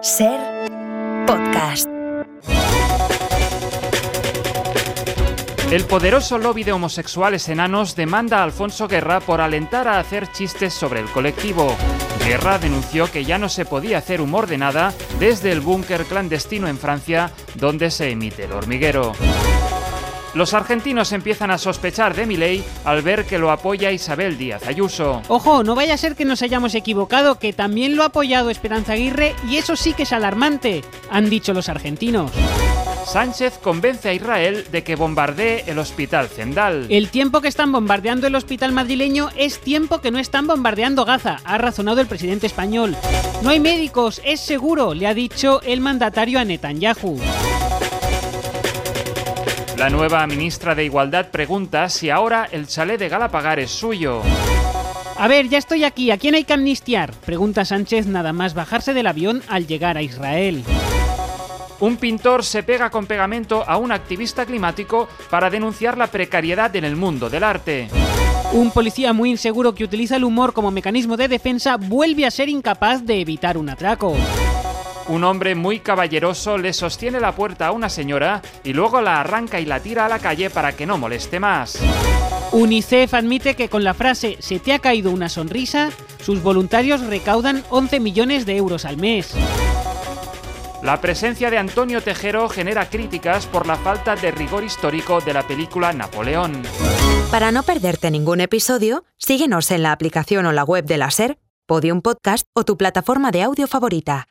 Ser podcast. El poderoso lobby de homosexuales enanos demanda a Alfonso Guerra por alentar a hacer chistes sobre el colectivo. Guerra denunció que ya no se podía hacer humor de nada desde el búnker clandestino en Francia donde se emite el hormiguero. Los argentinos empiezan a sospechar de Milei al ver que lo apoya Isabel Díaz Ayuso. Ojo, no vaya a ser que nos hayamos equivocado, que también lo ha apoyado Esperanza Aguirre y eso sí que es alarmante, han dicho los argentinos. Sánchez convence a Israel de que bombardee el hospital Zendal. El tiempo que están bombardeando el hospital madrileño es tiempo que no están bombardeando Gaza, ha razonado el presidente español. No hay médicos, es seguro, le ha dicho el mandatario a Netanyahu. La nueva ministra de Igualdad pregunta si ahora el chalet de Galapagar es suyo. A ver, ya estoy aquí, ¿a quién hay que amnistiar? Pregunta Sánchez nada más bajarse del avión al llegar a Israel. Un pintor se pega con pegamento a un activista climático para denunciar la precariedad en el mundo del arte. Un policía muy inseguro que utiliza el humor como mecanismo de defensa vuelve a ser incapaz de evitar un atraco. Un hombre muy caballeroso le sostiene la puerta a una señora y luego la arranca y la tira a la calle para que no moleste más. UNICEF admite que con la frase ¿se te ha caído una sonrisa? sus voluntarios recaudan 11 millones de euros al mes. La presencia de Antonio Tejero genera críticas por la falta de rigor histórico de la película Napoleón. Para no perderte ningún episodio, síguenos en la aplicación o la web de la Ser, Podium Podcast o tu plataforma de audio favorita.